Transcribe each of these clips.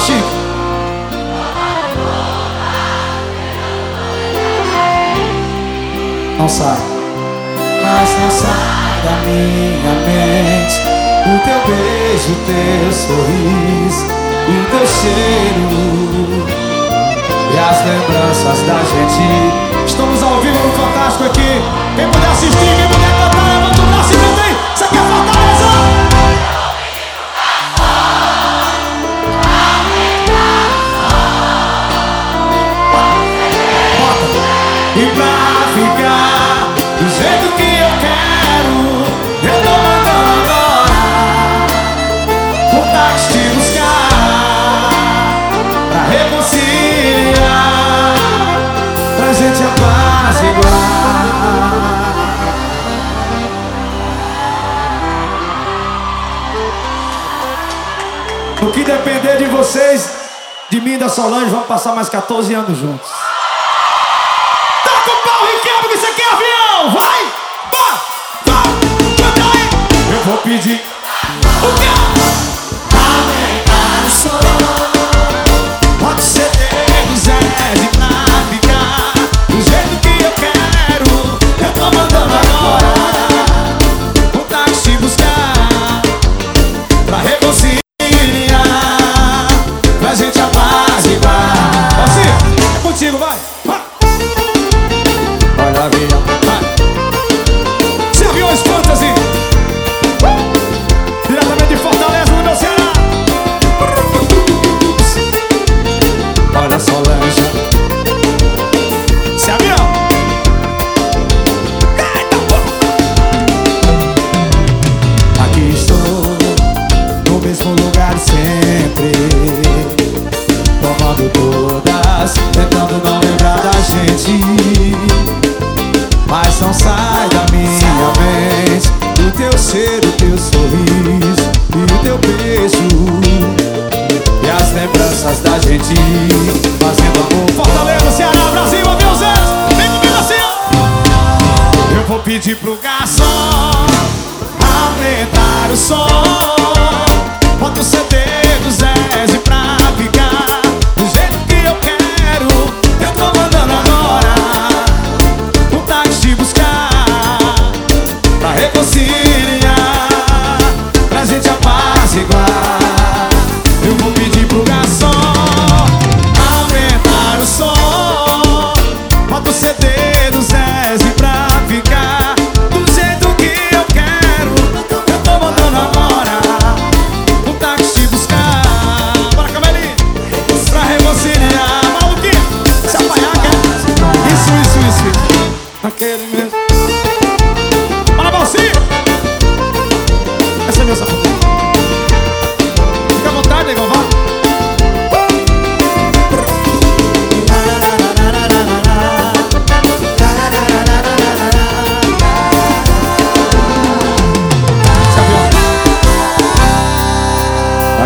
Chico. Não sai. Mas não sai da minha mente O teu beijo, o teu sorriso O teu cheiro. E as lembranças da gente. Estamos ao vivo no Fantástico aqui. Quem puder assistir, quem puder cantar Levanta o braço e canta aí. Isso aqui é E pra ficar do jeito que eu quero, eu tô mandando agora o táxi te buscar pra reconciliar, pra gente apaziguar. No que depender de vocês, de mim e da Solange, vamos passar mais 14 anos juntos. Taca o pau e quebra que você quer avião! Vai! Canta aí! Eu vou pedir o quê? Aumentar o som Pode ser do Zé de pra ficar Do jeito que eu quero Eu tô mandando agora O táxi buscar Pra reconciliar Pra gente apaziguar é contigo, vai! Avião, vai! Não sai da minha mente O teu cheiro, o teu sorriso E o teu beijo. E as lembranças da gente Fazendo amor. Fortaleza, Ceará, Brasil, adeus, Vem comigo assim Eu vou pedir pro garçom Aumentar o som Aquele mesmo Essa é minha safadinha Fica à vontade, negão, vá.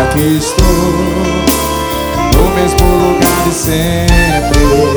Aqui estou, no mesmo lugar de sempre.